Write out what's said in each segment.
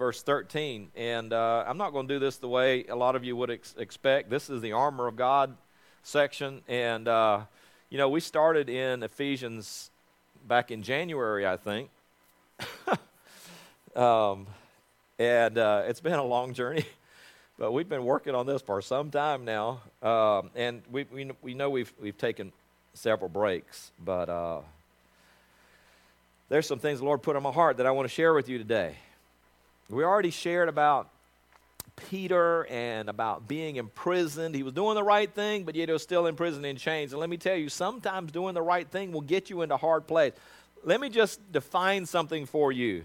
verse 13. And uh, I'm not going to do this the way a lot of you would ex- expect. This is the armor of God section. And, uh, you know, we started in Ephesians back in January, I think. um, and uh, it's been a long journey. But we've been working on this for some time now, um, and we, we, we know we've, we've taken several breaks, but uh, there's some things the Lord put on my heart that I want to share with you today. We already shared about Peter and about being imprisoned. He was doing the right thing, but yet he was still in prison in chains. And let me tell you, sometimes doing the right thing will get you into hard place. Let me just define something for you.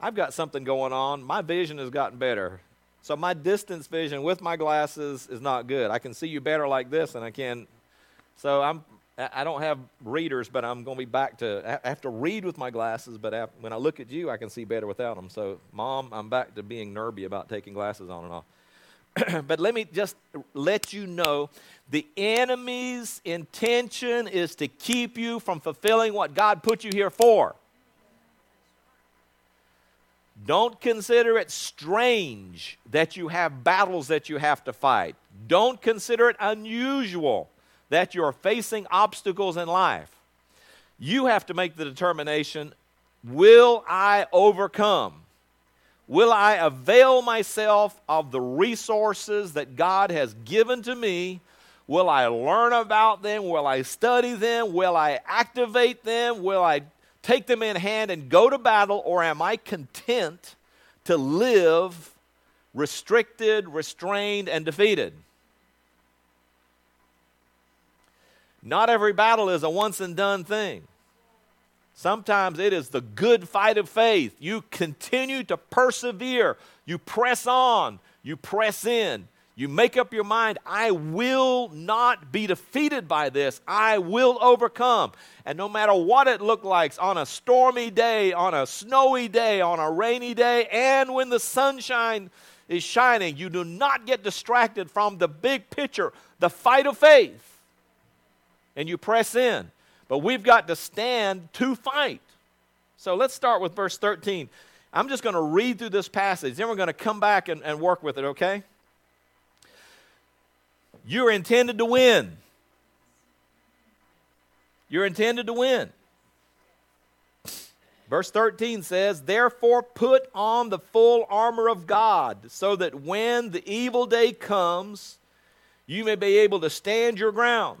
I've got something going on. My vision has gotten better. So my distance vision with my glasses is not good. I can see you better like this than I can. So I'm I don't have readers, but I'm going to be back to. I have to read with my glasses, but when I look at you, I can see better without them. So, Mom, I'm back to being nervy about taking glasses on and off. but let me just let you know the enemy's intention is to keep you from fulfilling what God put you here for. Don't consider it strange that you have battles that you have to fight. Don't consider it unusual that you're facing obstacles in life, you have to make the determination will I overcome? Will I avail myself of the resources that God has given to me? Will I learn about them? Will I study them? Will I activate them? Will I take them in hand and go to battle? Or am I content to live restricted, restrained, and defeated? Not every battle is a once and done thing. Sometimes it is the good fight of faith. You continue to persevere, you press on, you press in. You make up your mind, I will not be defeated by this. I will overcome. And no matter what it looks like on a stormy day, on a snowy day, on a rainy day, and when the sunshine is shining, you do not get distracted from the big picture, the fight of faith and you press in. But we've got to stand to fight. So let's start with verse 13. I'm just going to read through this passage, then we're going to come back and, and work with it, okay? You're intended to win. You're intended to win. Verse 13 says, Therefore put on the full armor of God, so that when the evil day comes, you may be able to stand your ground.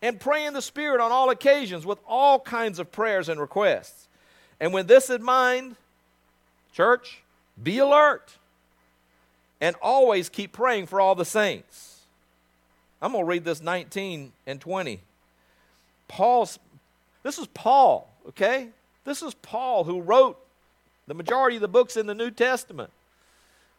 and pray in the Spirit on all occasions with all kinds of prayers and requests. And with this in mind, church, be alert and always keep praying for all the saints. I'm going to read this 19 and 20. Paul's, this is Paul, okay? This is Paul who wrote the majority of the books in the New Testament.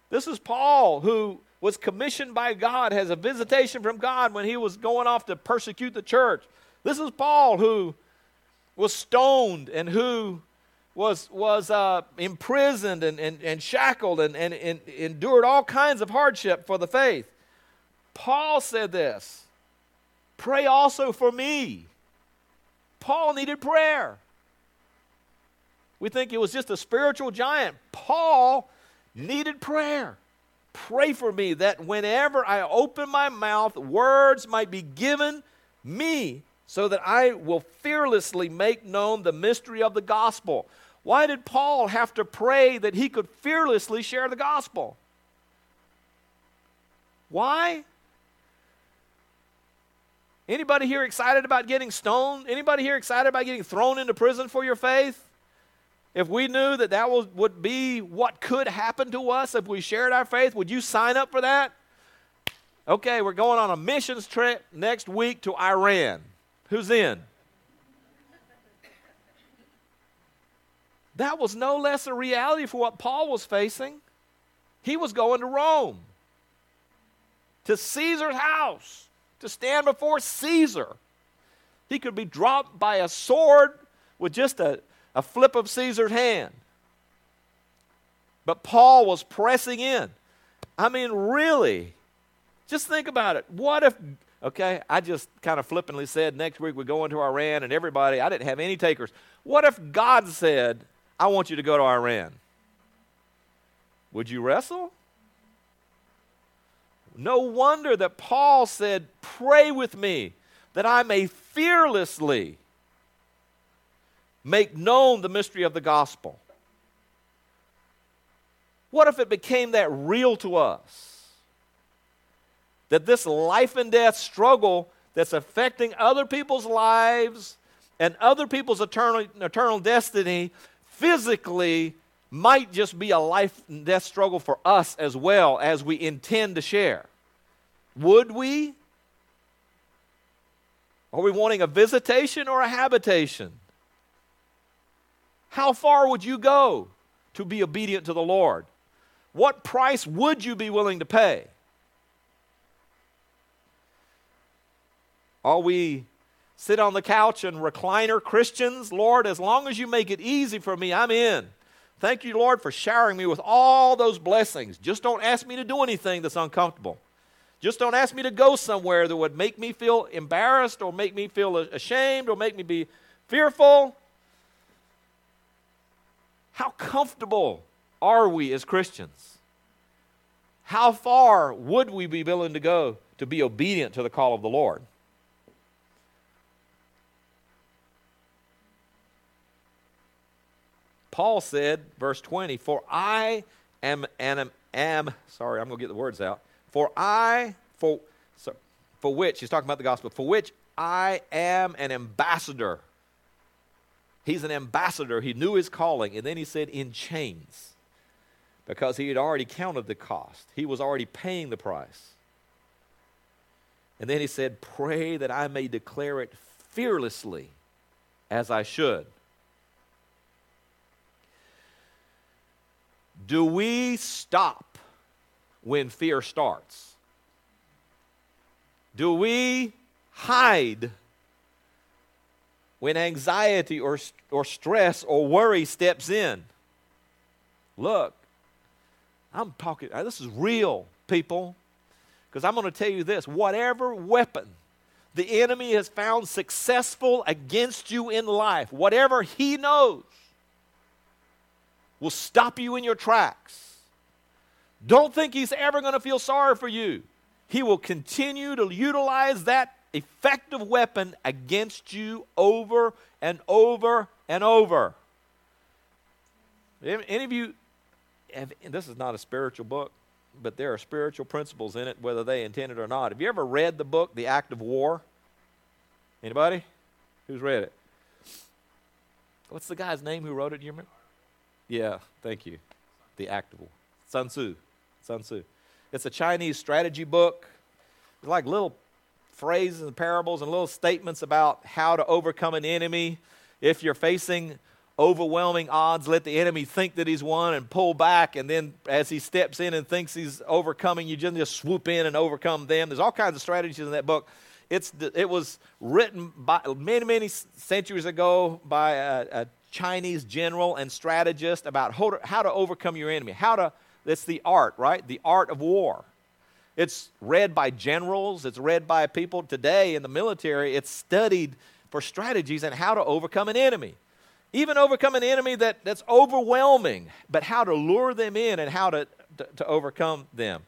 This is Paul who was commissioned by God, has a visitation from God when he was going off to persecute the church. This is Paul who was stoned and who was, was uh, imprisoned and, and, and shackled and, and, and endured all kinds of hardship for the faith. Paul said this Pray also for me. Paul needed prayer. We think it was just a spiritual giant. Paul needed prayer. Pray for me that whenever I open my mouth, words might be given me so that I will fearlessly make known the mystery of the gospel. Why did Paul have to pray that he could fearlessly share the gospel? Why? Anybody here excited about getting stoned? Anybody here excited about getting thrown into prison for your faith? If we knew that that was, would be what could happen to us if we shared our faith, would you sign up for that? Okay, we're going on a missions trip next week to Iran. Who's in? that was no less a reality for what Paul was facing. He was going to Rome, to Caesar's house, to stand before Caesar. He could be dropped by a sword with just a, a flip of Caesar's hand. But Paul was pressing in. I mean, really, just think about it. What if, okay, I just kind of flippantly said next week we go into Iran and everybody, I didn't have any takers. What if God said, I want you to go to Iran? Would you wrestle? No wonder that Paul said, Pray with me that I may fearlessly make known the mystery of the gospel. What if it became that real to us? That this life and death struggle that's affecting other people's lives and other people's eternal, eternal destiny physically might just be a life and death struggle for us as well as we intend to share. Would we? Are we wanting a visitation or a habitation? How far would you go to be obedient to the Lord? What price would you be willing to pay? Are we sit on the couch and recliner Christians? Lord, as long as you make it easy for me, I'm in. Thank you, Lord, for showering me with all those blessings. Just don't ask me to do anything that's uncomfortable. Just don't ask me to go somewhere that would make me feel embarrassed or make me feel ashamed or make me be fearful. How comfortable are we as Christians? How far would we be willing to go to be obedient to the call of the Lord? Paul said, verse 20, For I am, am, am sorry, I'm going to get the words out. For I, for, for which, he's talking about the gospel, for which I am an ambassador. He's an ambassador. He knew his calling. And then he said, in chains because he had already counted the cost, he was already paying the price. And then he said, Pray that I may declare it fearlessly as I should. Do we stop when fear starts? Do we hide when anxiety or, or stress or worry steps in? Look, I'm talking, uh, this is real, people. Because I'm going to tell you this whatever weapon the enemy has found successful against you in life, whatever he knows, will stop you in your tracks. Don't think he's ever going to feel sorry for you. He will continue to utilize that effective weapon against you over and over and over. Any of you have, this is not a spiritual book, but there are spiritual principles in it, whether they intend it or not. Have you ever read the book, The Act of War? Anybody? Who's read it? What's the guy's name who wrote it? You remember? Yeah, thank you. The Act of War. Sun Tzu. Sun Tzu. It's a Chinese strategy book. It's like little phrases and parables and little statements about how to overcome an enemy. If you're facing overwhelming odds, let the enemy think that he's won and pull back. And then as he steps in and thinks he's overcoming, you just, swoop in and overcome them. There's all kinds of strategies in that book. It's, it was written by, many, many centuries ago by a, a Chinese general and strategist about how to, how to overcome your enemy. How to, that's the art, right? The art of war. It's read by generals, it's read by people today in the military. It's studied for strategies and how to overcome an enemy. Even overcome an enemy that, that's overwhelming, but how to lure them in and how to, to, to overcome them.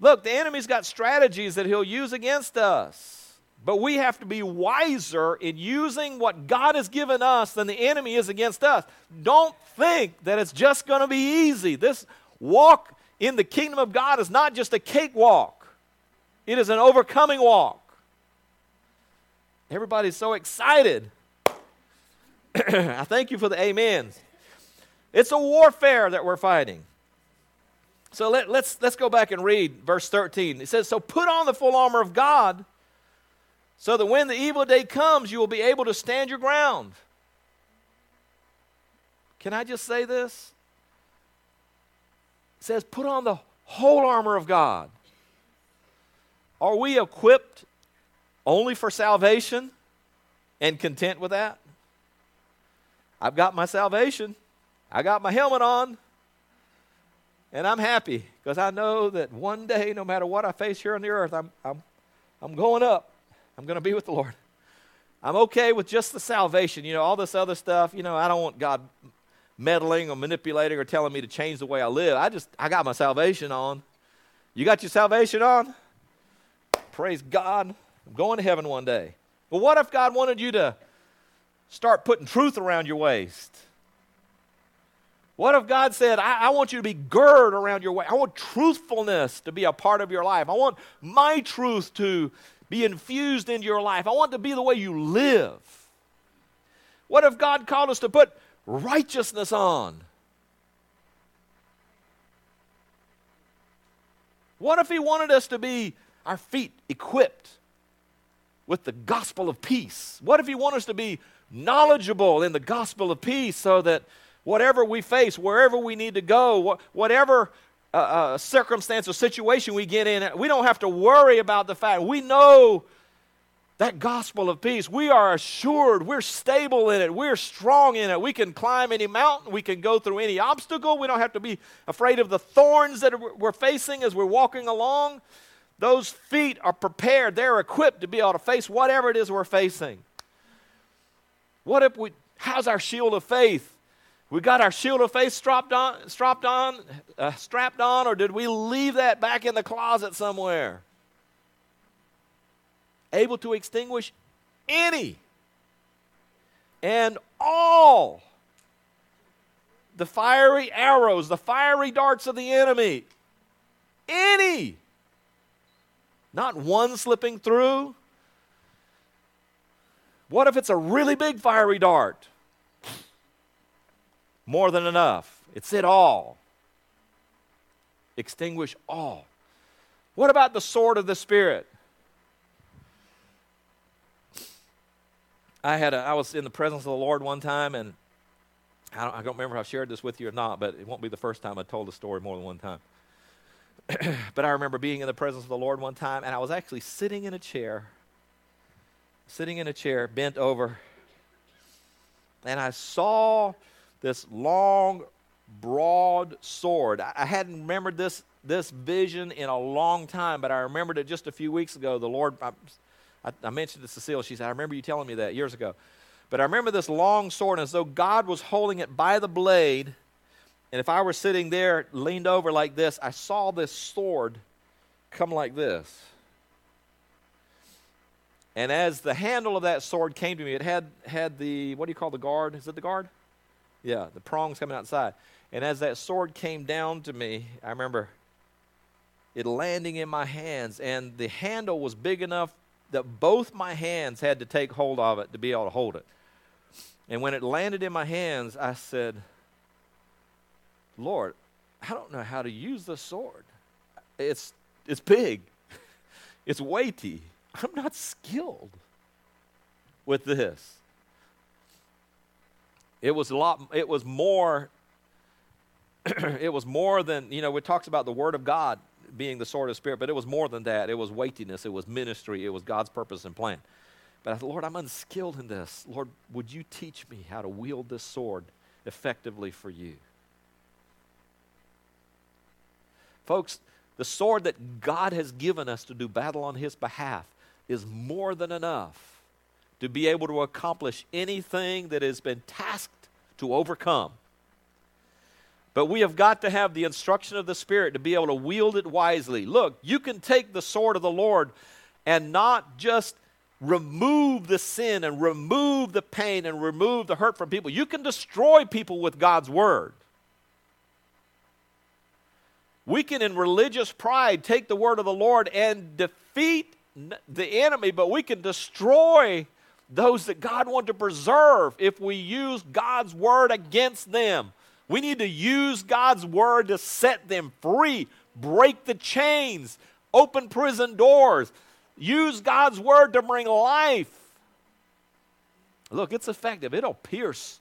Look, the enemy's got strategies that he'll use against us, but we have to be wiser in using what God has given us than the enemy is against us. Don't think that it's just going to be easy. This walk in the kingdom of God is not just a cakewalk, it is an overcoming walk. Everybody's so excited I thank you for the amens. It's a warfare that we're fighting. So let, us let's, let's go back and read verse 13. It says, So put on the full armor of God, so that when the evil day comes, you will be able to stand your ground. Can I just say this? Says, put on the whole armor of God. Are we equipped only for salvation and content with that? I've got my salvation, I got my helmet on, and I'm happy because I know that one day, no matter what I face here on the earth, I'm, I'm, I'm going up. I'm going to be with the Lord. I'm okay with just the salvation. You know, all this other stuff, you know, I don't want God meddling or manipulating or telling me to change the way I live. I just, I got my salvation on. You got your salvation on? Praise God. I'm going to heaven one day. But what if God wanted you to start putting truth around your waist? What if God said, I, I, want you to be girded around your waist? I want truthfulness to be a part of your life. I want my truth to be infused into your life. I want to be the way you live. What if God called us to put righteousness on? What if He wanted us to be our feet equipped with the gospel of peace? What if He wanted us to be knowledgeable in the gospel of peace so that whatever we face, wherever we need to go, whatever uh, uh, circumstance or situation we get in, we don't have to worry about the fact. We know that gospel of peace. We are assured, we're stable in it, we're strong in it. We can climb any mountain, we can go through any obstacle. We don't have to be afraid of the thorns that we're facing as we're walking along. Those feet are prepared, they're equipped to be able to face whatever it is we're facing. What if we, how's our shield of faith? We got our shield of faith strapped on, strapped on, uh, strapped on, or did we leave that back in the closet somewhere? Able to extinguish any and all the fiery arrows, the fiery darts of the enemy. Any. Not one slipping through. What if it's a really big fiery dart? more than enough. It's it all. Extinguish all. What about the sword of the Spirit? I had a, I was in the presence of the Lord one time, and I don't, I don't remember if I shared this with you or not, but it won't be the first time I told the story more than one time. but I remember being in the presence of the Lord one time, and I was actually sitting in a chair, sitting in a chair, bent over, and I saw this long, broad sword. I, hadn't remembered this, this vision in a long time, but I remembered it just a few weeks ago. The Lord, I, I, I mentioned to Cecile, she said, I remember you telling me that years ago. But I remember this long sword, as though God was holding it by the blade. And if I were sitting there, leaned over like this, I saw this sword come like this. And as the handle of that sword came to me, it had, had the, what do you call the guard? Is it the guard? Yeah, the prongs coming outside. And as that sword came down to me, I remember it landing in my hands, and the handle was big enough that both my hands had to take hold of it to be able to hold it. And when it landed in my hands, I said, Lord, I don't know how to use the sword. It's, it's big, it's weighty. I'm not skilled with this. It was a lot, it was more, it was more than, you know, it talks about the Word of God being the sword of spirit, but it was more than that. It was weightiness, it was ministry, it was God's purpose and plan. But I thought, Lord, I'm unskilled in this. Lord, would you teach me how to wield this sword effectively for you? Folks, the sword that God has given us to do battle on His behalf is more than enough to be able to accomplish anything that has been tasked to overcome. But we have got to have the instruction of the Spirit to be able to wield it wisely. Look, you can take the sword of the Lord and not just remove the sin and remove the pain and remove the hurt from people. You can destroy people with God's word. We can, in religious pride, take the word of the Lord and defeat the enemy, but we can destroy those that God wants to preserve if we use God's word against them. We need to use God's word to set them free, break the chains, open prison doors. Use God's word to bring life. Look, it's effective. It'll pierce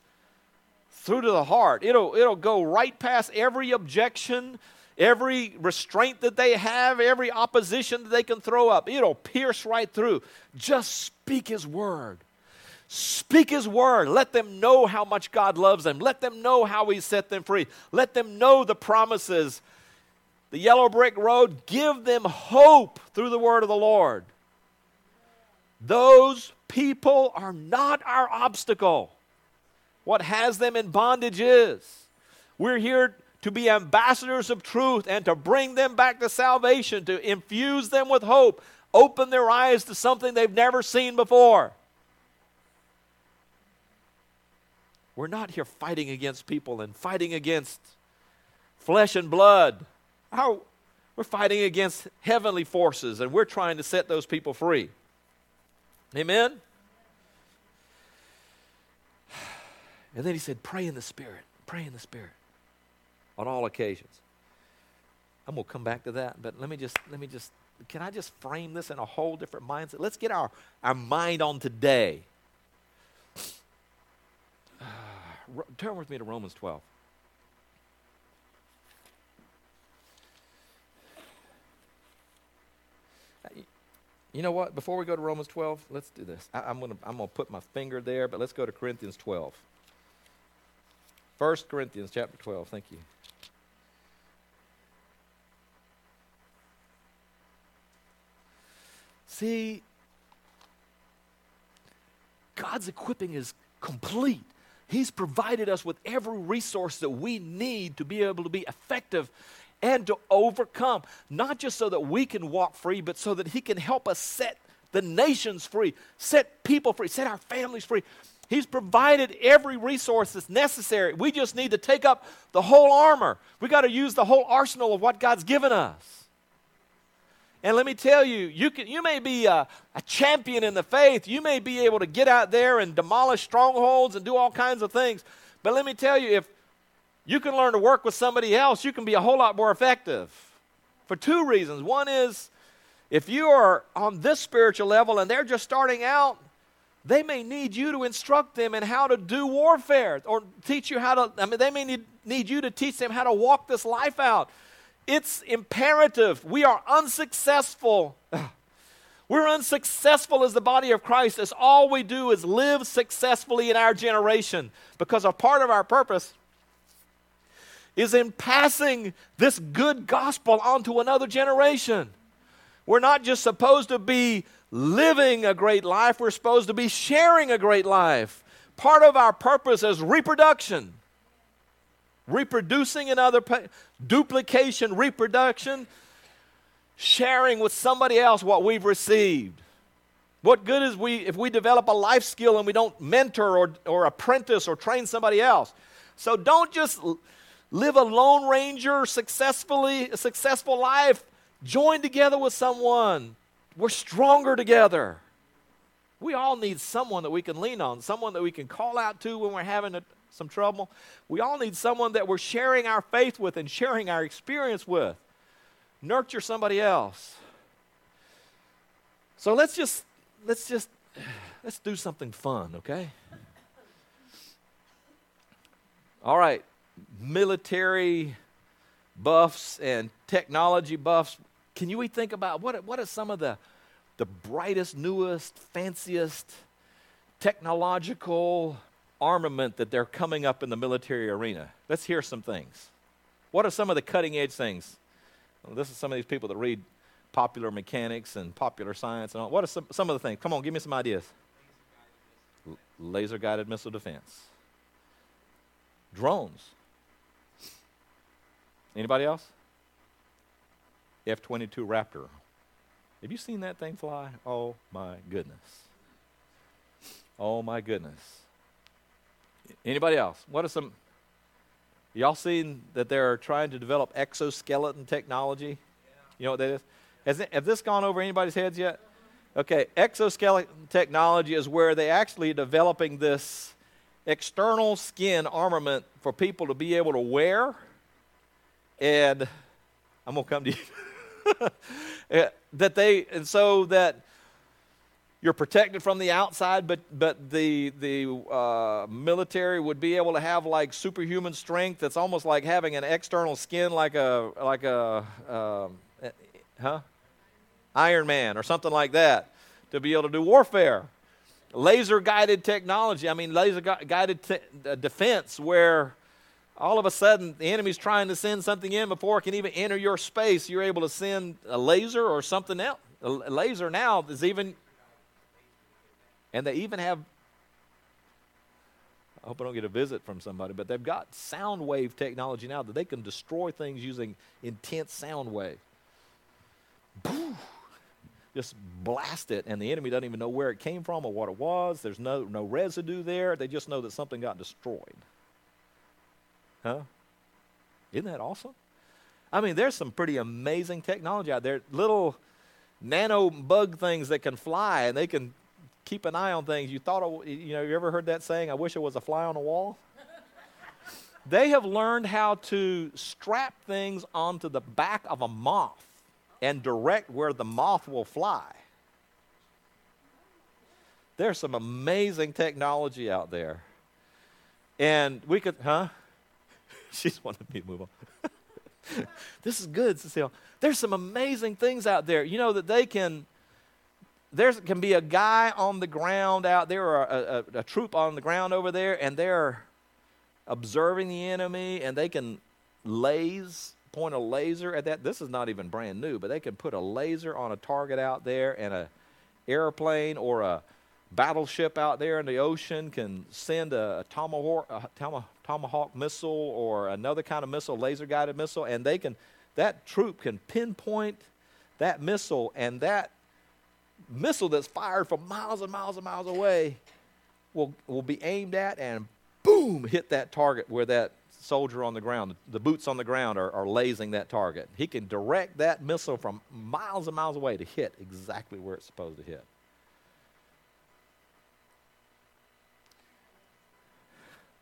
through to the heart. It'll, it'll go right past every objection, every restraint that they have, every opposition that they can throw up. It'll pierce right through. Just speak His word. Speak His word. Let them know how much God loves them. Let them know how He set them free. Let them know the promises. The yellow brick road, give them hope through the word of the Lord. Those people are not our obstacle. What has them in bondage is. We're here to be ambassadors of truth and to bring them back to salvation, to infuse them with hope, open their eyes to something they've never seen before. We're not here fighting against people and fighting against flesh and blood. Our, we're fighting against heavenly forces and we're trying to set those people free. Amen? And then he said, Pray in the Spirit. Pray in the Spirit on all occasions. I'm going to come back to that, but let me just, let me just, can I just frame this in a whole different mindset? Let's get our, our mind on today. turn with me to Romans 12. Uh, you know what? Before we go to Romans 12, let's do this. I, am going to I'm going to put my finger there, but let's go to Corinthians 12. 1 Corinthians chapter 12. Thank you. See, God's equipping is complete. He's provided us with every resource that we need to be able to be effective and to overcome, not just so that we can walk free, but so that He can help us set the nations free, set people free, set our families free. He's provided every resource that's necessary. We just need to take up the whole armor. We got to use the whole arsenal of what God's given us. And let me tell you, you, can, you may be a, a champion in the faith. You may be able to get out there and demolish strongholds and do all kinds of things. But let me tell you, if you can learn to work with somebody else, you can be a whole lot more effective. For two reasons. One is if you are on this spiritual level and they're just starting out, they may need you to instruct them in how to do warfare or teach you how to, I mean, they may need, need you to teach them how to walk this life out. It's imperative. We are unsuccessful. We're unsuccessful as the body of Christ as all we do is live successfully in our generation because a part of our purpose is in passing this good gospel on to another generation. We're not just supposed to be living a great life, we're supposed to be sharing a great life. Part of our purpose is reproduction. Reproducing another, duplication, reproduction, sharing with somebody else what we've received. What good is we if we develop a life skill and we don't mentor or, or apprentice or train somebody else? So don't just live a lone ranger successfully a successful life join together with someone we're stronger together we all need someone that we can lean on someone that we can call out to when we're having a, some trouble. We all need someone that we're sharing our faith with and sharing our experience with. Nurture somebody else. So let's just let's just let's do something fun okay? All right military buffs and technology buffs, can you think about what, what are some of the, the brightest, newest, fanciest technological armament that they're coming up in the military arena? Let's hear some things. What are some of the cutting edge things? Well, this is some of these people that read popular mechanics and popular science and all. What are some, some of the things? Come on, give me some ideas. Laser guided missile defense. Drones. Anybody else? F 22 Raptor. Have you seen that thing fly? Oh my goodness. Oh my goodness. Anybody else? What are some. Y'all seen that they're trying to develop exoskeleton technology? Yeah. You know what that is? Has, it, this gone over anybody's heads yet? Okay, exoskeleton technology is where they actually developing this external skin armament for people to be able to wear and I'm to come to you. Eh, that they, and so that you're protected from the outside, but but the the uh, military would be able to have like superhuman strength. It's almost like having an external skin, like a like a uh, huh, Iron Man or something like that, to be able to do warfare. Laser guided technology. I mean, laser guided te- uh, defense, where all of a sudden the enemy's trying to send something in before it can even enter your space. You're able to send a laser or something else. A laser now is even and they even have, I hope I don't get a visit from somebody, but they've got sound wave technology now that they can destroy things using intense sound wave. Just blast it, and the enemy doesn't even know where it came from or what it was. There's no, no residue there. They just know that something got destroyed. Huh? Isn't that awesome? I mean, there's some pretty amazing technology out there. Little nano bug things that can fly and they can keep an eye on things. You thought, you know, you ever heard that saying, I wish I was a fly on the wall? they have learned how to strap things onto the back of a moth and direct where the moth will fly. There's some amazing technology out there. And we could, huh? She's wanted me to move on. this is good, Cecile. There's some amazing things out there. You know that they can there can be a guy on the ground out there or a, a, a, troop on the ground over there and they're observing the enemy and they can laze point a laser at that. This is not even brand new but they can put a laser on a target out there and a airplane or a battleship out there in the ocean can send a, a tomahawk, a tomahawk missile or another kind of missile laser guided missile and they can that troop can pinpoint that missile and that missile that's fired from miles and miles and miles away will, will be aimed at and boom, hit that target where that soldier on the ground, the boots on the ground are, are lasing that target. He can direct that missile from miles and miles away to hit exactly where it's supposed to hit.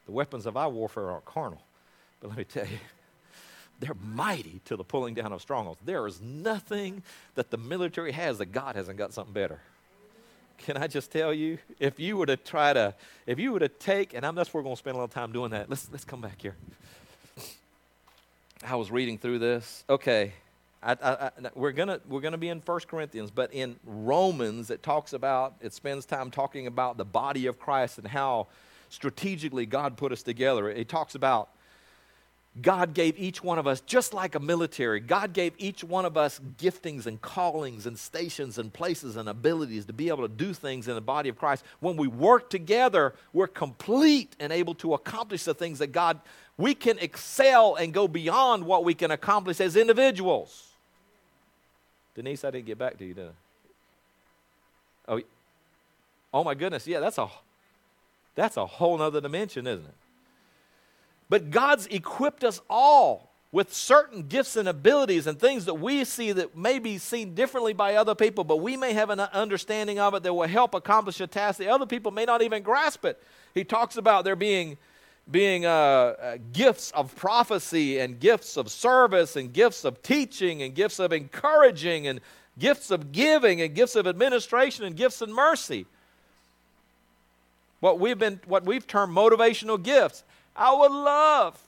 The weapons of our warfare aren't carnal, but let me tell you, they're mighty to the pulling down of strongholds. There is nothing that the military has that God hasn't got something better. Can I just tell you, if you were to try to, if you were to take, and I'm, that's we're going to spend a little time doing that. Let's, let's come back here. I was reading through this. Okay. I, I, I, we're gonna we're gonna be in First Corinthians, but in Romans it talks about it spends time talking about the body of Christ and how strategically God put us together. It talks about God gave each one of us, just like a military, God gave each one of us giftings and callings and stations and places and abilities to be able to do things in the body of Christ. When we work together, we're complete and able to accomplish the things that God, we can excel and go beyond what we can accomplish as individuals. Denise, I didn't get back to you, did I? Oh, oh my goodness, yeah, that's a, that's a whole other dimension, isn't it? But God's equipped us all with certain gifts and abilities and things that we see that may be seen differently by other people, but we may have an understanding of it that will help accomplish a task that other people may not even grasp it. He talks about there being being uh, uh, gifts of prophecy and gifts of service and gifts of teaching and gifts of encouraging and gifts of giving and gifts of administration and gifts of mercy. What we've been what we've termed motivational gifts. I would love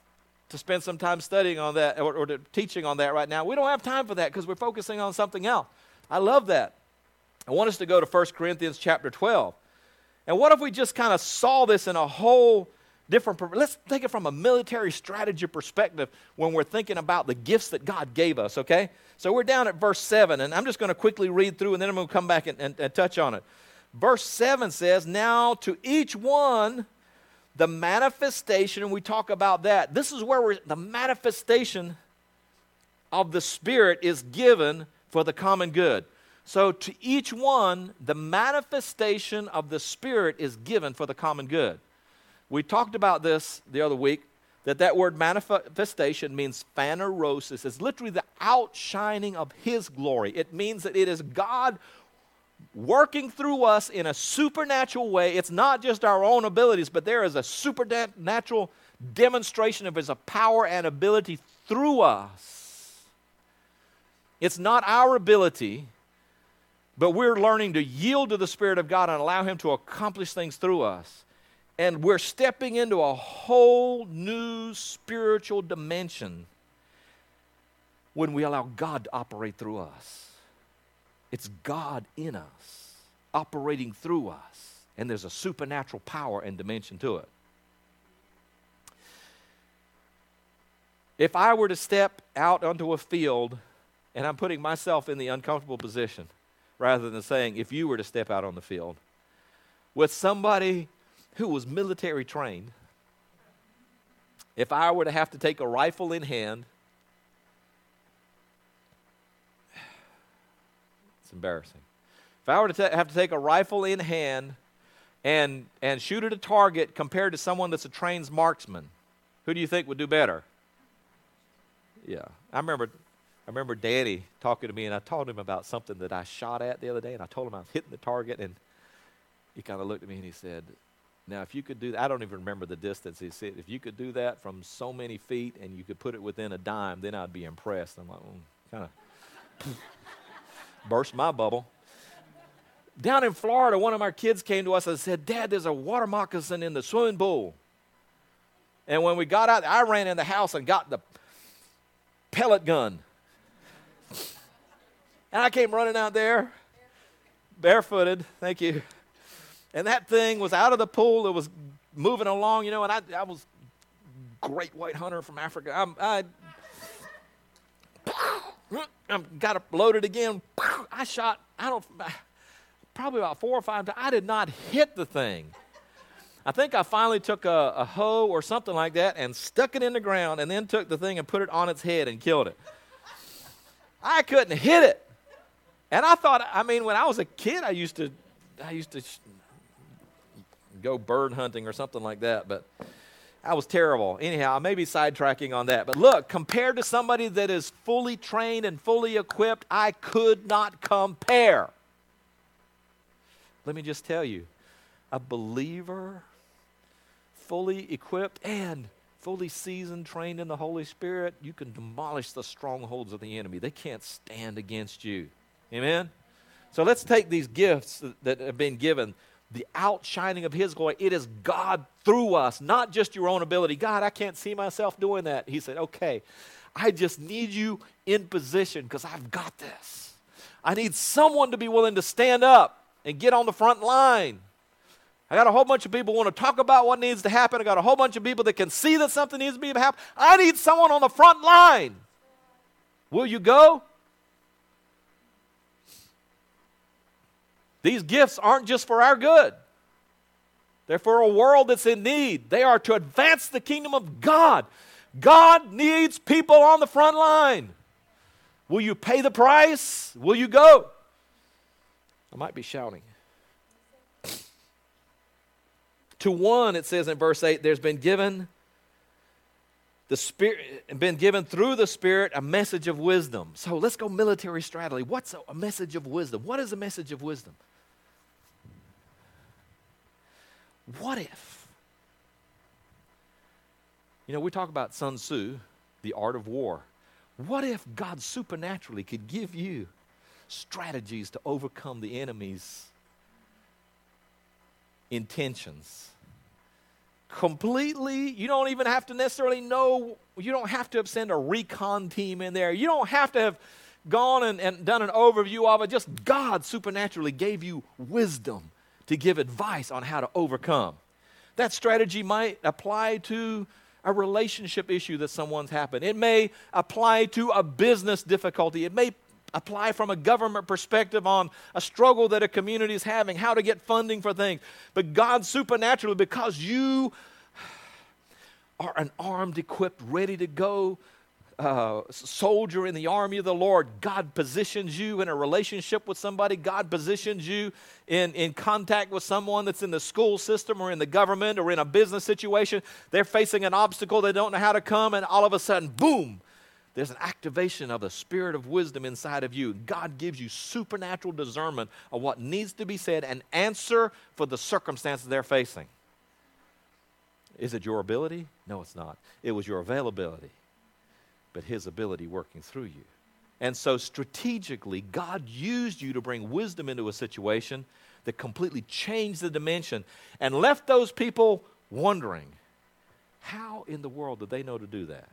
to spend some time studying on that or, or teaching on that right now. We don't have time for that because we're focusing on something else. I love that. I want us to go to 1 Corinthians chapter 12. And what if we just kind of saw this in a whole different let's take it from a military strategy perspective when we're thinking about the gifts that god gave us okay so we're down at verse 7 and i'm just going to quickly read through and then i'm going to come back and, and, and touch on it verse 7 says now to each one the manifestation, and we talk about that. This is where we're, the manifestation of the Spirit is given for the common good. So, to each one, the manifestation of the Spirit is given for the common good. We talked about this the other week that that word manifestation means phanerosis. It's literally the outshining of His glory. It means that it is God working through us in a supernatural way. It's not just our own abilities, but there is a supernatural demonstration of His power and ability through us. It's not our ability, But we're learning to yield to the Spirit of God and allow Him to accomplish things through us. And we're stepping into a whole new spiritual dimension when we allow God to operate through us. It's God in us, operating through us. And there's a supernatural power and dimension to it. If I were to step out onto a field, and I'm putting myself in the uncomfortable position, rather than saying, if you were to step out on the field with somebody who was military trained, if I were to have to take a rifle in hand, embarrassing. If I were to t- have to take a rifle in hand and, and shoot at a target compared to someone that's a trained marksman, who do you think would do better? Yeah. I remember I remember Danny talking to me, and I told him about something that I shot at the other day, and I told him I was hitting the target, and he kind of looked at me and he said, Now, if you could do that, I don't even remember the distance. He said, If you could do that from so many feet and you could put it within a dime, then I'd be impressed. I'm like, mm, well, kind of burst my bubble. Down in Florida, one of our kids came to us and said, Dad, there's a water moccasin in the swimming pool. And when we got out, I ran in the house and got the pellet gun. And I came running out there, barefooted, thank you. And that thing was out of the pool. It was moving along, you know, and I, I was great white hunter from Africa. I'm, I, I got it loaded again. I shot, I don't, probably about four or five times. I did not hit the thing. I think I finally took a, a hoe or something like that and stuck it in the ground and then took the thing and put it on its head and killed it. I couldn't hit it. And I thought, I mean, when I was a kid, I used to, I used to go bird hunting or something like that, but I was terrible. Anyhow, I may be sidetracking on that. But look, compared to somebody that is fully trained and fully equipped, I could not compare. Let me just tell you, a believer, fully equipped and fully seasoned, trained in the Holy Spirit, you can demolish the strongholds of the enemy. They can't stand against you. Amen? So let's take these gifts that have been given, the outshining of His glory. It is God through us, not just your own ability. God, I can't see myself doing that. He said, okay, I just need you in position because I've got this. I need someone to be willing to stand up and get on the front line. I got a whole bunch of people want to talk about what needs to happen. I got a whole bunch of people that can see that something needs to be happen. I need someone on the front line. Will you go? These gifts aren't just for our good, they're for a world that's in need. They are to advance the kingdom of God. God needs people on the front line. Will you pay the price? Will you go? I might be shouting. To one, it says in verse 8, there's been given the spirit been given through the spirit a message of wisdom so let's go military strategy what's a, a message of wisdom what is a message of wisdom What if? You know, we talk about Sun Tzu, the art of war. What if God supernaturally could give you strategies to overcome the enemy's intentions? Completely, you don't even have to necessarily know, you don't have to have sent a recon team in there. You don't have to have gone and, and done an overview of it. Just God supernaturally gave you wisdom to give advice on how to overcome. That strategy might apply to a relationship issue that someone's happened. It may apply to a business difficulty. It may apply from a government perspective on a struggle that a community is having, how to get funding for things. But God supernaturally, because you are an armed, equipped, ready to go uh, soldier in the army of the Lord, God positions you in a relationship with somebody. God positions you in, in contact with someone that's in the school system or in the government or in a business situation. They're facing an obstacle, they don't know how to come, and all of a sudden, boom, there's an activation of the spirit of wisdom inside of you. God gives you supernatural discernment of what needs to be said and answer for the circumstances they're facing. Is it your ability? No, it's not. It was your availability but His ability working through you. And so, strategically, God used you to bring wisdom into a situation that completely changed the dimension and left those people wondering how in the world did they know to do that?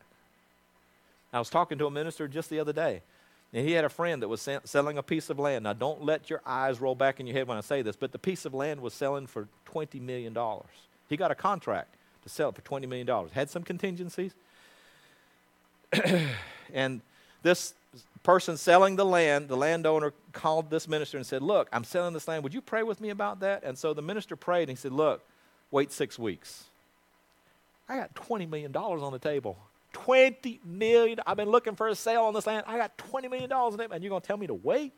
I was talking to a minister just the other day, and he had a friend that was selling a piece of land. Now, don't let your eyes roll back in your head when I say this, but the piece of land was selling for $20 million. He got a contract to sell it for $20 million. Had some contingencies. and this person selling the land, the landowner called this minister and said, Look, I'm selling this land. Would you pray with me about that? And so the minister prayed and he said, Look, wait six weeks. I got $20 million on the table. 20 million. I've been looking for a sale on this land. I got 20 million dollars in it, and you're going to tell me to wait?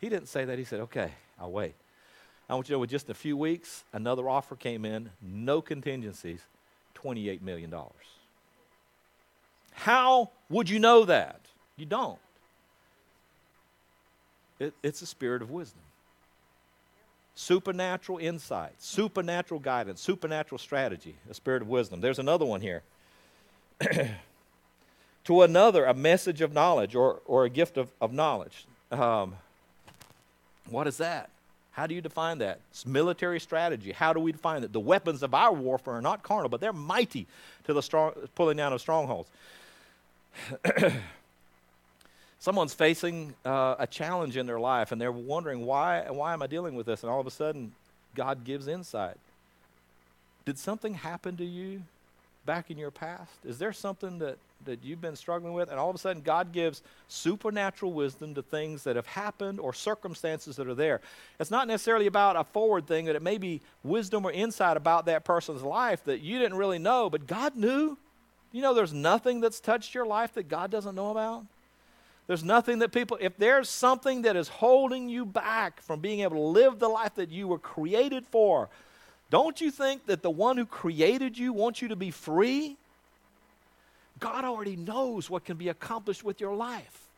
He didn't say that. He said, "Okay, I'll wait." I want you to know, with just a few weeks, another offer came in, no contingencies, 28 million dollars. How would you know that? You don't. It, it's a spirit of wisdom. Supernatural insight, supernatural guidance, supernatural strategy, a spirit of wisdom. There's another one here. to another, a message of knowledge or, or a gift of, of knowledge. Um, what is that? How do you define that? It's military strategy. How do we define it? The weapons of our warfare are not carnal, but they're mighty to the strong, pulling down of strongholds. Someone's facing uh, a challenge in their life, and they're wondering why. Why am I dealing with this? And all of a sudden, God gives insight. Did something happen to you back in your past? Is there something that, that you've been struggling with? And all of a sudden, God gives supernatural wisdom to things that have happened or circumstances that are there. It's not necessarily about a forward thing, that it may be wisdom or insight about that person's life that you didn't really know, but God knew. You know, there's nothing that's touched your life that God doesn't know about. There's nothing that people, if there's something that is holding you back from being able to live the life that you were created for, don't you think that the one who created you wants you to be free? God already knows what can be accomplished with your life.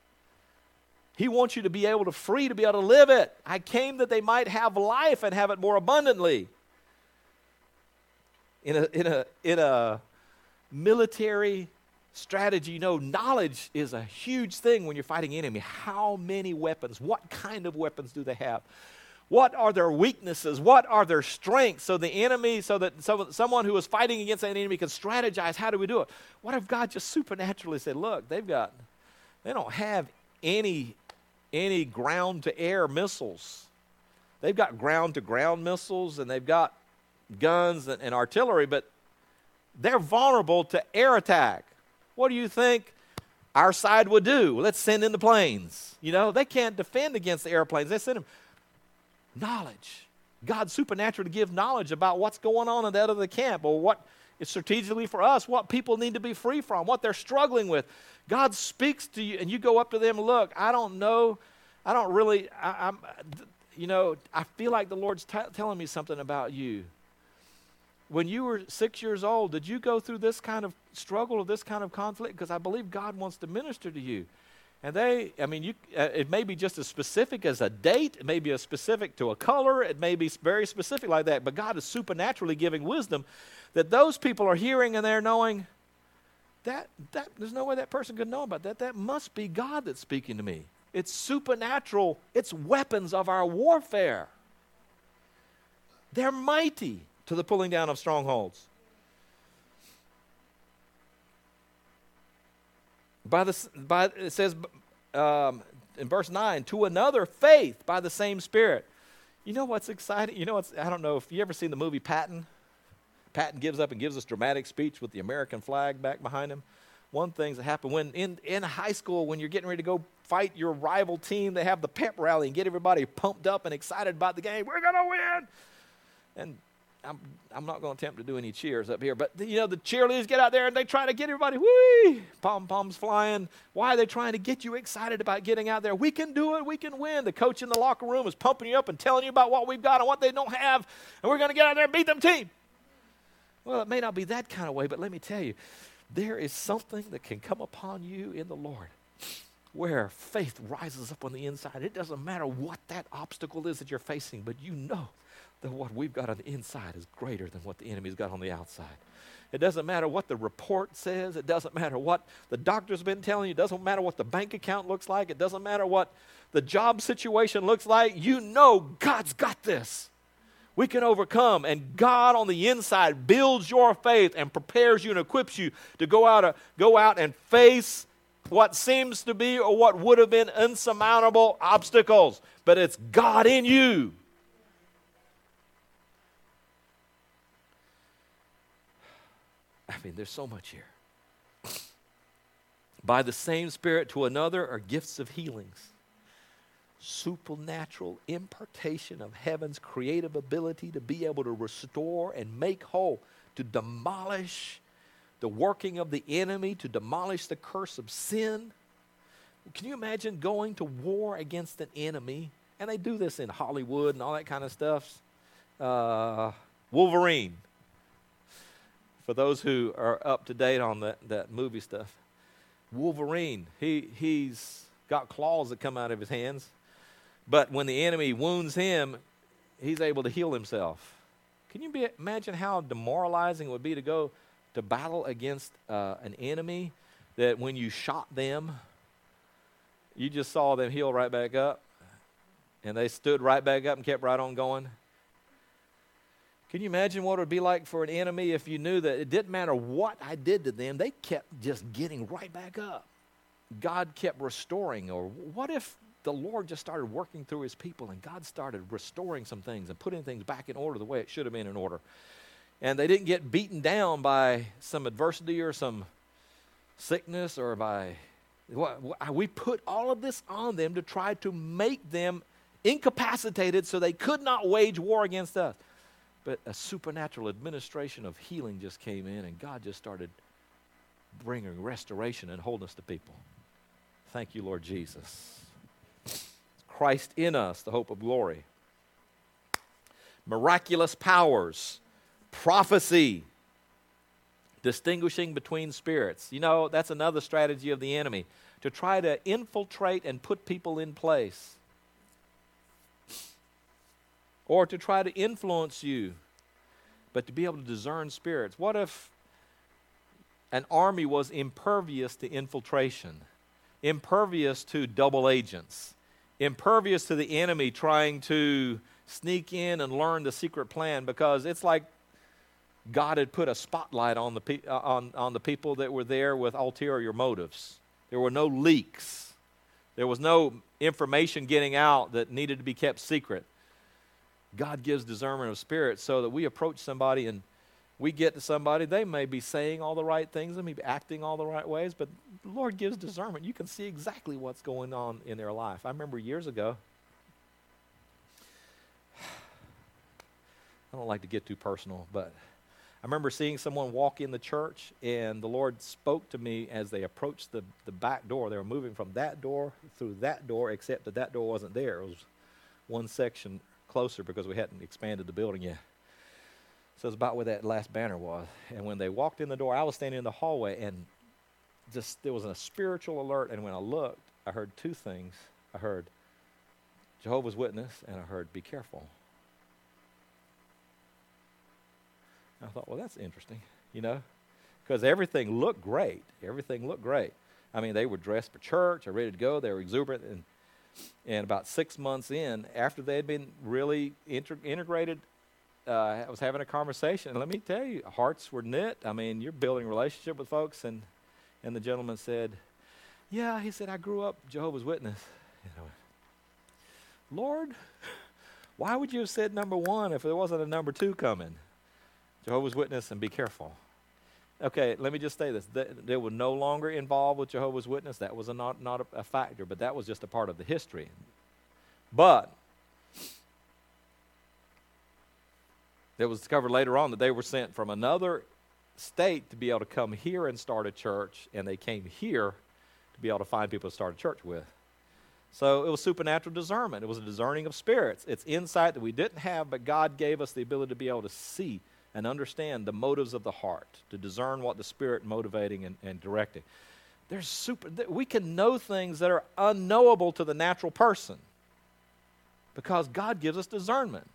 He wants you to be able to free to be able to live it. I came that they might have life and have it more abundantly. In a, in a, in a military strategy, you know, knowledge is a huge thing when you're fighting enemy. How many weapons? What kind of weapons do they have? What are their weaknesses? What are their strengths? So the enemy, so that so someone who is fighting against an enemy can strategize. How do we do it? What if God just supernaturally said, "Look, they've got, they don't have any, any ground to air missiles. They've got ground to ground missiles and they've got guns and, and artillery, but they're vulnerable to air attack. What do you think our side would do? Let's send in the planes. You know, they can't defend against the airplanes. They send them knowledge. God to give knowledge about what's going on in that other camp or what is strategically for us, what people need to be free from, what they're struggling with. God speaks to you and you go up to them, look, I don't know, I don't really, I, am you know, I feel like the Lord's t- telling me something about you. When you were six years old, did you go through this kind of struggle or this kind of conflict? Because I believe God wants to minister to you. And they, I mean, you, uh, it may be just as specific as a date, it may be as specific to a color, it may be very specific like that, but God is supernaturally giving wisdom that those people are hearing and they're knowing that, that there's no way that person could know about that. That must be God that's speaking to me. It's supernatural, it's weapons of our warfare. They're mighty to the pulling down of strongholds. By the, by, it says um, in verse 9, to another faith by the same Spirit. You know what's exciting? You know what's, I don't know if you ever seen the movie Patton? Patton gives up and gives this dramatic speech with the American flag back behind him. One thing that happened when in, in high school, when you're getting ready to go fight your rival team, they have the pep rally and get everybody pumped up and excited about the game. We're going to win. And I'm, I'm not going to attempt to do any cheers up here, but you know, the cheerleaders get out there and they try to get everybody, whee, pom poms flying. Why are they trying to get you excited about getting out there? We can do it, we can win. The coach in the locker room is pumping you up and telling you about what we've got and what they don't have, and we're going to get out there and beat them team. Well, it may not be that kind of way, but let me tell you, there is something that can come upon you in the Lord where faith rises up on the inside. It doesn't matter what that obstacle is that you're facing, but you know that what we've got on the inside is greater than what the enemy's got on the outside. It doesn't matter what the report says. It doesn't matter what the doctor's been telling you. It doesn't matter what the bank account looks like. It doesn't matter what the job situation looks like. You know God's got this. We can overcome. And God on the inside builds your faith and prepares you and equips you to go out, uh, go out and face what seems to be or what would have been insurmountable obstacles. But it's God in you. I mean, there's so much here. By the same Spirit to another are gifts of healings, supernatural impartation of heaven's creative ability to be able to restore and make whole, to demolish the working of the enemy, to demolish the curse of sin. Can you imagine going to war against an enemy? And they do this in Hollywood and all that kind of stuff. Uh, Wolverine for those who are up to date on that, that movie stuff. Wolverine, he, he's got claws that come out of his hands, but when the enemy wounds him, he's able to heal himself. Can you be, imagine how demoralizing it would be to go to battle against uh, an enemy that when you shot them, you just saw them heal right back up, and they stood right back up and kept right on going? Can you imagine what it would be like for an enemy if you knew that it didn't matter what I did to them, they kept just getting right back up? God kept restoring. Or what if the Lord just started working through his people and God started restoring some things and putting things back in order the way it should have been in order? And they didn't get beaten down by some adversity or some sickness or by. We put all of this on them to try to make them incapacitated so they could not wage war against us. But a supernatural administration of healing just came in, and God just started bringing restoration and wholeness to people. Thank you, Lord Jesus. Christ in us, the hope of glory. Miraculous powers, prophecy, distinguishing between spirits. You know, that's another strategy of the enemy to try to infiltrate and put people in place or to try to influence you, but to be able to discern spirits. What if an army was impervious to infiltration, impervious to double agents, impervious to the enemy trying to sneak in and learn the secret plan? Because it's like God had put a spotlight on the, pe- uh, on, on the people that were there with ulterior motives. There were no leaks. There was no information getting out that needed to be kept secret. God gives discernment of spirit so that we approach somebody and we get to somebody, they may be saying all the right things, they may be acting all the right ways, but the Lord gives discernment. You can see exactly what's going on in their life. I remember years ago, I don't like to get too personal, but I remember seeing someone walk in the church, and the Lord spoke to me as they approached the, the back door. They were moving from that door through that door, except that that door wasn't there. It was one section closer because we hadn't expanded the building yet. So it's about where that last banner was. And when they walked in the door, I was standing in the hallway and just there was a spiritual alert. And when I looked, I heard two things. I heard Jehovah's Witness and I heard be careful. I thought, well, that's interesting, you know, because everything looked great. Everything looked great. I mean, they were dressed for church, they were ready to go, they were exuberant, and and about six months in, after they had been really inter- integrated, uh, I was having a conversation. And let me tell you, hearts were knit. I mean, you're building relationship with folks. And, and the gentleman said, Yeah, he said, I grew up Jehovah's Witness. You know, Lord, why would you have said number one if there wasn't a number two coming? Jehovah's Witness and be careful. Okay, let me just say this. They, they were no longer involved with Jehovah's Witness. That was a not, not a, a factor, but that was just a part of the history. But it was discovered later on that they were sent from another state to be able to come here and start a church, and they came here to be able to find people to start a church with. So it was supernatural discernment. It was a discerning of spirits. It's insight that we didn't have, but God gave us the ability to be able to see and understand the motives of the heart, to discern what the Spirit motivating and, and directing. There's super, we can know things that are unknowable to the natural person because God gives us discernment.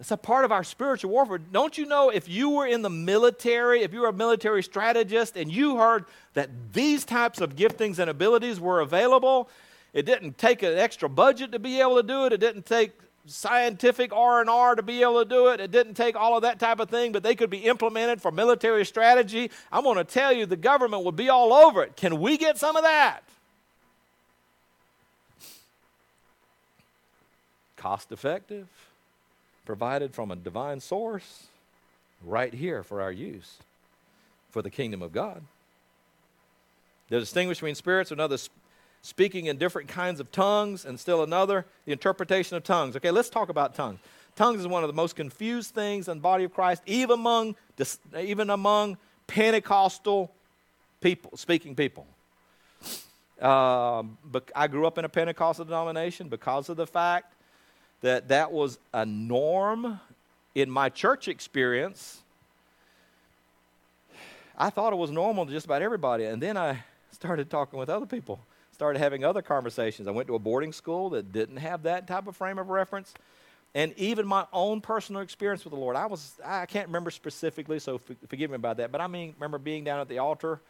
It's a part of our spiritual warfare. Don't you know if you were in the military, if you were a military strategist, and you heard that these types of giftings and abilities were available, it didn't take an extra budget to be able to do it. It didn't take scientific R&R to be able to do it. It didn't take all of that type of thing, but they could be implemented for military strategy. I'm going to tell you the government would be all over it. Can we get some of that? Cost effective provided from a divine source right here for our use for the kingdom of God. The distinguish between spirits, and another speaking in different kinds of tongues, and still another, the interpretation of tongues. Okay, let's talk about tongues. Tongues is one of the most confused things in the body of Christ, even among, even among Pentecostal people, speaking people. Uh, but I grew up in a Pentecostal denomination because of the fact that that was a norm in my church experience. I thought it was normal to just about everybody. And then I started talking with other people, started having other conversations. I went to a boarding school that didn't have that type of frame of reference. And even my own personal experience with the Lord, I was, I can't remember specifically, so forgive me about that, but I mean, remember being down at the altar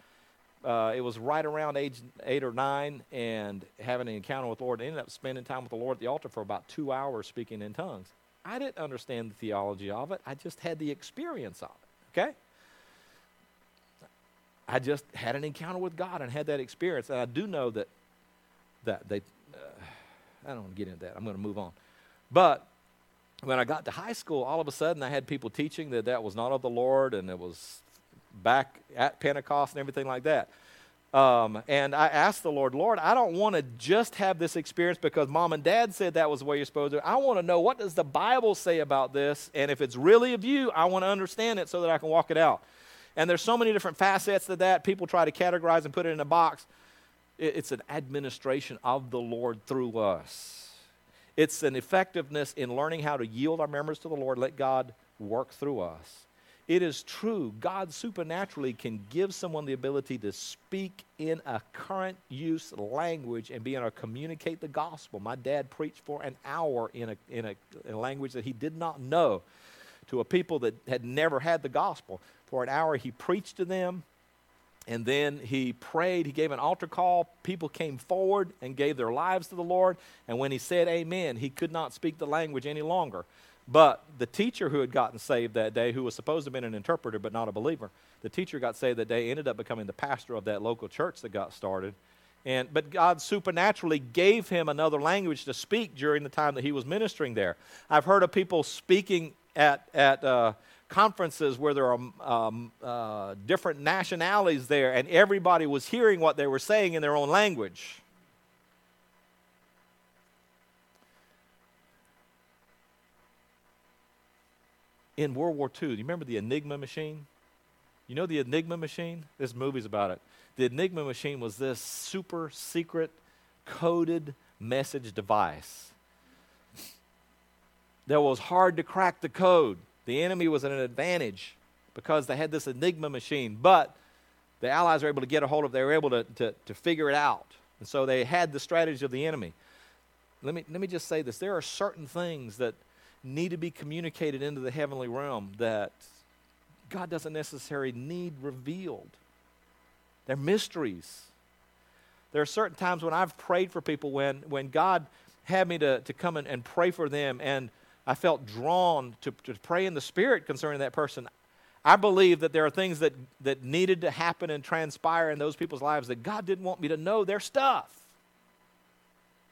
uh, it was right around age eight or nine and having an encounter with the Lord. I ended up spending time with the Lord at the altar for about two hours speaking in tongues. I didn't understand the theology of it. I just had the experience of it. Okay? I just had an encounter with God and had that experience. And I do know that that they uh, I don't want to get into that. I'm going to move on. But when I got to high school, all of a sudden I had people teaching that that was not of the Lord and it was back at Pentecost and everything like that. Um, and I asked the Lord, Lord, I don't want to just have this experience because mom and dad said that was the way you're supposed to. I want to know what does the Bible say about this, and if it's really of you, I want to understand it so that I can walk it out. And there's so many different facets to that. People try to categorize and put it in a box. It's an administration of the Lord through us. It's an effectiveness in learning how to yield our members to the Lord, let God work through us. It is true, God supernaturally can give someone the ability to speak in a current use language and be able to communicate the gospel. My dad preached for an hour in a, in a, in a language that he did not know to a people that had never had the gospel. For an hour, he preached to them, and then he prayed. He gave an altar call. People came forward and gave their lives to the Lord. And when he said amen, he could not speak the language any longer. But the teacher who had gotten saved that day, who was supposed to have been an interpreter but not a believer, the teacher got saved that day, ended up becoming the pastor of that local church that got started. And, but God supernaturally gave him another language to speak during the time that he was ministering there. I've heard of people speaking at, at uh, conferences where there are um, uh, different nationalities there, and everybody was hearing what they were saying in their own language. in World War II. Do you remember the Enigma machine? You know the Enigma machine? There's movies about it. The Enigma machine was this super secret coded message device that was hard to crack the code. The enemy was at an advantage because they had this Enigma machine, but the Allies were able to get a hold of it. They were able to, to, to figure it out. And so they had the strategy of the enemy. Let me, let me just say this there are certain things that need to be communicated into the heavenly realm that God doesn't necessarily need revealed. They're mysteries. There are certain times when I've prayed for people when, when God had me to, to come and, and pray for them and I felt drawn to, to pray in the Spirit concerning that person. I believe that there are things that, that needed to happen and transpire in those people's lives that God didn't want me to know their stuff.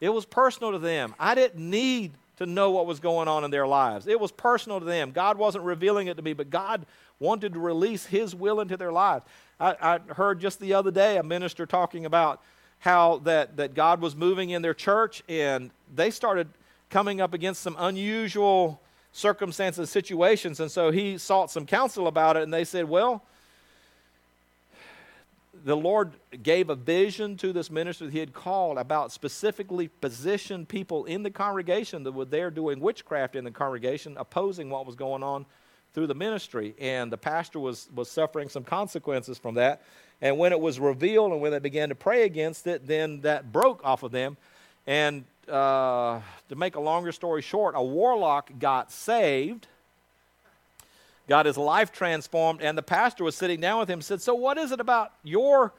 It was personal to them. I didn't need to know what was going on in their lives. It was personal to them. God wasn't revealing it to me, but God wanted to release His will into their lives. I, I, heard just the other day a minister talking about how that, that God was moving in their church, and they started coming up against some unusual circumstances, situations, and so he sought some counsel about it, and they said, Well, the Lord gave a vision to this minister that he had called about specifically positioned people in the congregation that were there doing witchcraft in the congregation, opposing what was going on through the ministry. And the pastor was, was suffering some consequences from that. And when it was revealed and when they began to pray against it, then that broke off of them. And uh, to make a longer story short, a warlock got saved, got his life transformed, and the pastor was sitting down with him and said, So, what is it about your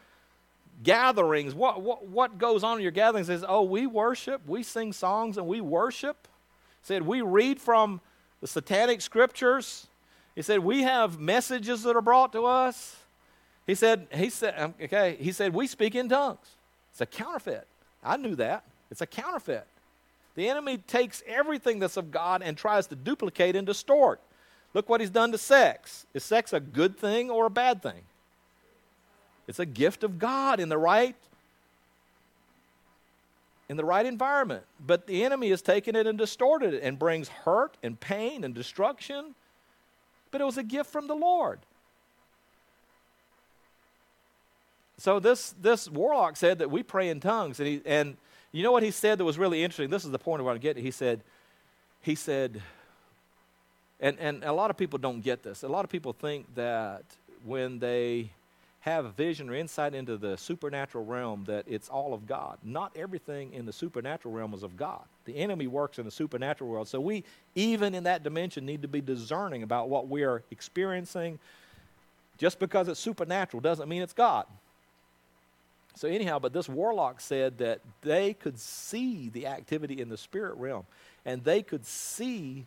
gatherings? What, what, what goes on in your gatherings? He says, Oh, we worship, we sing songs, and we worship. He said, We read from the satanic scriptures. He said, We have messages that are brought to us. He said, he said, um, okay, he said, we speak in tongues. It's a counterfeit. I knew that. It's a counterfeit. The enemy takes everything that's of God and tries to duplicate and distort. Look what he's done to sex. Is sex a good thing or a bad thing? It's a gift of God in the right in the right environment. But the enemy has taken it and distorted it and brings hurt and pain and destruction. But it was a gift from the Lord. So this this warlock said that we pray in tongues, and he and you know what he said that was really interesting. This is the point where I want to get. He said, he said, and and a lot of people don't get this. A lot of people think that when they have a vision or insight into the supernatural realm that it's all of God. Not everything in the supernatural realm is of God. The enemy works in the supernatural world. So we, even in that dimension, need to be discerning about what we are experiencing. Just because it's supernatural doesn't mean it's God. So, anyhow, but this warlock said that they could see the activity in the spirit realm, and they could see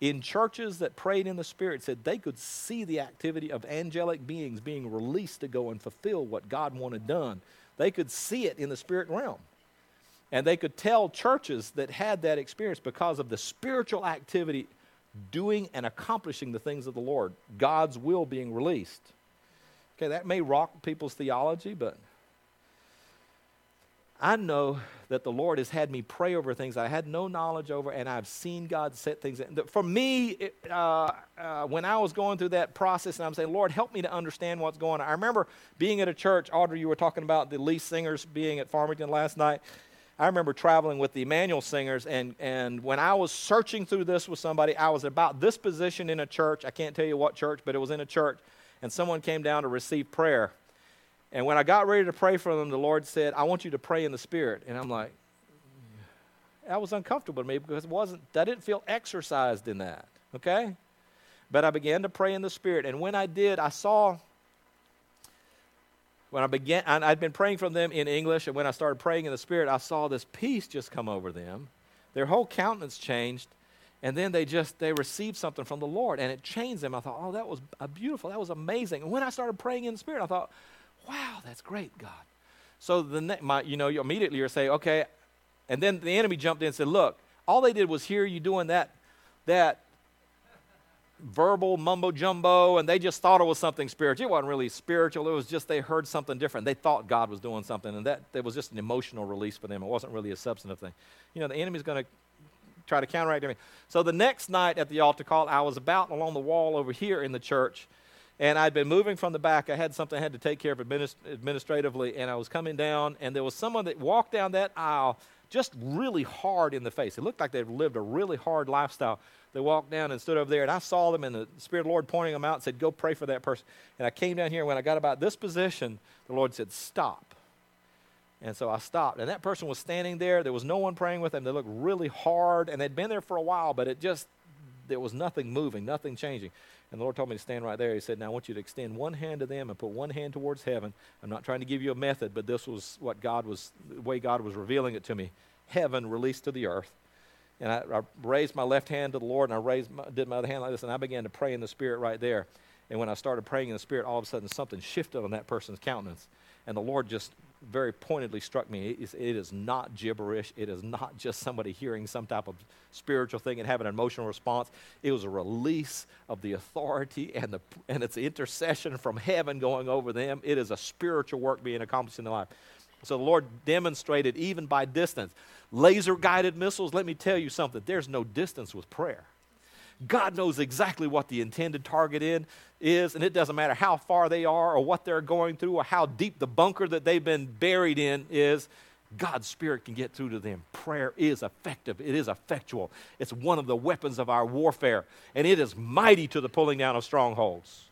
in churches that prayed in the spirit, said they could see the activity of angelic beings being released to go and fulfill what God wanted done. They could see it in the spirit realm. And they could tell churches that had that experience because of the spiritual activity doing and accomplishing the things of the Lord, God's will being released. Okay, that may rock people's theology, but I know that the Lord has had me pray over things I had no knowledge over, and I've seen God set things. In. For me, it, uh, uh, when I was going through that process, and I'm saying, Lord, help me to understand what's going on. I remember being at a church. Audrey, you were talking about the lead singers being at Farmington last night. I remember traveling with the Emmanuel singers, and, and when I was searching through this with somebody, I was about this position in a church. I can't tell you what church, but it was in a church, and someone came down to receive prayer. And when I got ready to pray for them, the Lord said, I want you to pray in the Spirit. And I'm like, that was uncomfortable to me because it wasn't, I didn't feel exercised in that. Okay? But I began to pray in the Spirit. And when I did, I saw, when I began, I'd been praying for them in English. And when I started praying in the Spirit, I saw this peace just come over them. Their whole countenance changed. And then they just, they received something from the Lord. And it changed them. I thought, oh, that was uh, beautiful. That was amazing. And when I started praying in the Spirit, I thought, wow, that's great, God. So the ne- my, you know, you immediately you're saying, okay, and then the enemy jumped in and said, look, all they did was hear you doing that, that verbal mumbo jumbo, and they just thought it was something spiritual. It wasn't really spiritual. It was just they heard something different. They thought God was doing something, and that, that was just an emotional release for them. It wasn't really a substantive thing. You know, the enemy's going to try to counteract me. So the next night at the altar call, I was about along the wall over here in the church, and I'd been moving from the back. I had something I had to take care of administ- administratively, and I was coming down, and there was someone that walked down that aisle just really hard in the face. It looked like they'd lived a really hard lifestyle. They walked down and stood over there, and I saw them, and the Spirit of the Lord pointing them out and said, Go pray for that person. And I came down here, and when I got about this position, the Lord said, Stop. And so I stopped, and that person was standing there. There was no one praying with them. They looked really hard, and they'd been there for a while, but it just, there was nothing moving, nothing changing. And the Lord told me to stand right there. He said, Now I want you to extend one hand to them and put one hand towards heaven. I'm not trying to give you a method, but this was what God was, the way God was revealing it to me. Heaven released to the earth. And I, I raised my left hand to the Lord, and I raised my, did my other hand like this, and I began to pray in the Spirit right there. And when I started praying in the Spirit, all of a sudden something shifted on that person's countenance. And the Lord just very pointedly struck me. It is, it is, not gibberish. It is not just somebody hearing some type of spiritual thing and having an emotional response. It was a release of the authority and, the, and it's intercession from heaven going over them. It is a spiritual work being accomplished in their life. So the Lord demonstrated even by distance. Laser guided missiles, let me tell you something, there's no distance with prayer. God knows exactly what the intended target in, is, and it doesn't matter how far they are or what they're going through or how deep the bunker that they've been buried in is. God's Spirit can get through to them. Prayer is effective, it is effectual. It's one of the weapons of our warfare, and it is mighty to the pulling down of strongholds.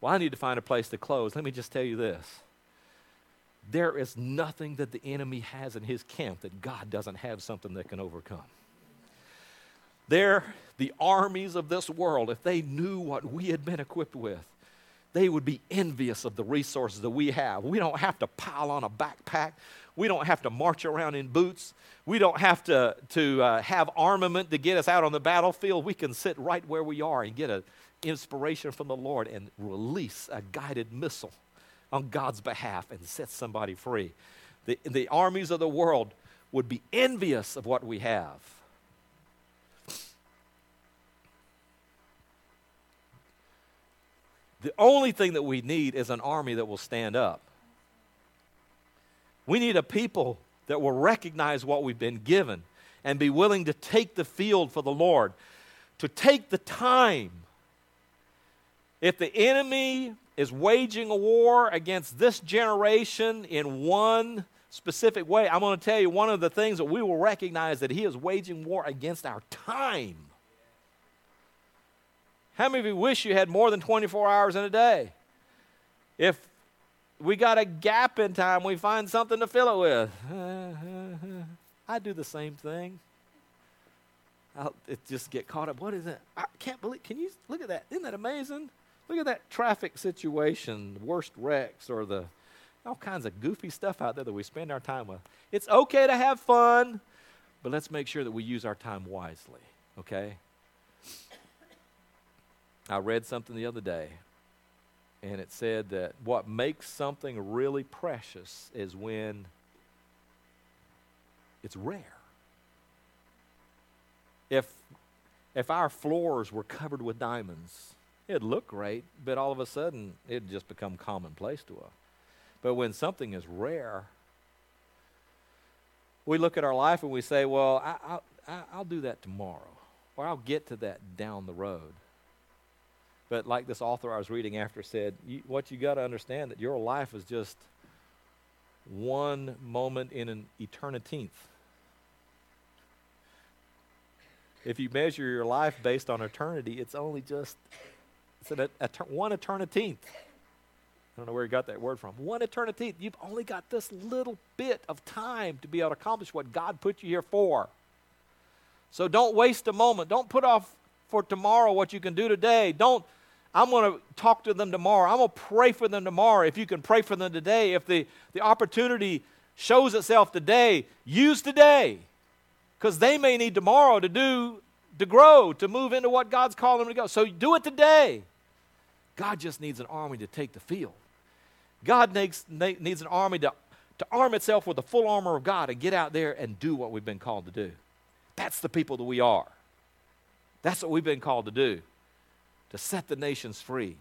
Well, I need to find a place to close. Let me just tell you this There is nothing that the enemy has in his camp that God doesn't have something that can overcome. There, the armies of this world, if they knew what we had been equipped with, they would be envious of the resources that we have. We don't have to pile on a backpack. We don't have to march around in boots. We don't have to, to uh, have armament to get us out on the battlefield. We can sit right where we are and get an inspiration from the Lord and release a guided missile on God's behalf and set somebody free. The, the armies of the world would be envious of what we have. The only thing that we need is an army that will stand up. We need a people that will recognize what we've been given and be willing to take the field for the Lord, to take the time. If the enemy is waging a war against this generation in one specific way, I'm going to tell you one of the things that we will recognize that he is waging war against our time. How many of you wish you had more than 24 hours in a day? If we got a gap in time, we find something to fill it with. I do the same thing. I'll just get caught up. What is it? I can't believe. Can you look at that? Isn't that amazing? Look at that traffic situation, worst wrecks, or the all kinds of goofy stuff out there that we spend our time with. It's okay to have fun, but let's make sure that we use our time wisely. Okay? I read something the other day, and it said that what makes something really precious is when it's rare. If, if our floors were covered with diamonds, it'd look great, but all of a sudden it'd just become commonplace to us. But when something is rare, we look at our life and we say, well, I, I, I'll do that tomorrow, or I'll get to that down the road. But like this author I was reading after said, you, what you got to understand that your life is just one moment in an eternity. If you measure your life based on eternity, it's only just it's an, a, a, one eternity. I don't know where you got that word from. One eternity. You've only got this little bit of time to be able to accomplish what God put you here for. So don't waste a moment. Don't put off for tomorrow what you can do today. Don't I'm going to talk to them tomorrow. I'm going to pray for them tomorrow. If you can pray for them today, if the, the opportunity shows itself today, use today. Because they may need tomorrow to do, to grow, to move into what God's calling them to go. So do it today. God just needs an army to take the field. God needs, needs an army to, to arm itself with the full armor of God and get out there and do what we've been called to do. That's the people that we are. That's what we've been called to do to set the nations free,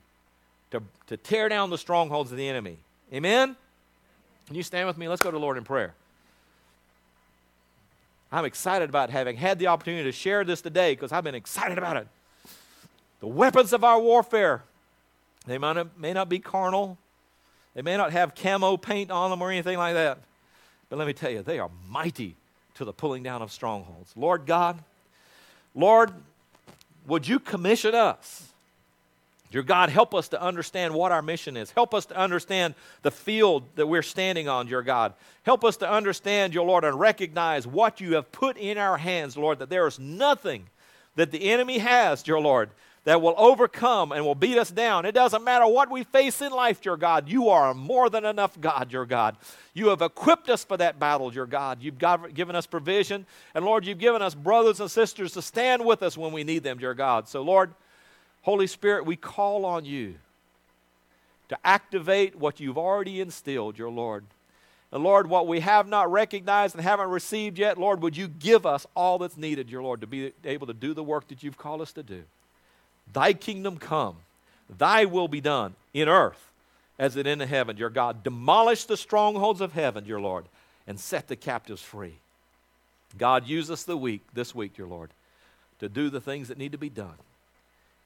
to, to tear down the strongholds of the enemy. Amen? Can you stand with me? Let's go to the Lord in prayer. I'm excited about having had the opportunity to share this today because I've been excited about it. The weapons of our warfare, they not, may not be carnal, they may not have camo paint on them or anything like that. But let me tell you, they are mighty to the pulling down of strongholds. Lord God, Lord, would you commission us Dear God, help us to understand what our mission is. Help us to understand the field that we're standing on, dear God. Help us to understand, your Lord, and recognize what you have put in our hands, Lord, that there is nothing that the enemy has, dear Lord, that will overcome and will beat us down. It doesn't matter what we face in life, dear God. You are a more than enough God, dear God. You have equipped us for that battle, dear God. You've given us provision. And Lord, you've given us brothers and sisters to stand with us when we need them, dear God. So, Lord, Holy Spirit, we call on you to activate what you've already instilled, your Lord. And Lord, what we have not recognized and haven't received yet, Lord, would you give us all that's needed, your Lord, to be able to do the work that you've called us to do? Thy kingdom come, thy will be done in earth as it in heaven, your God. Demolish the strongholds of heaven, your Lord, and set the captives free. God, use us the week, this week, your Lord, to do the things that need to be done.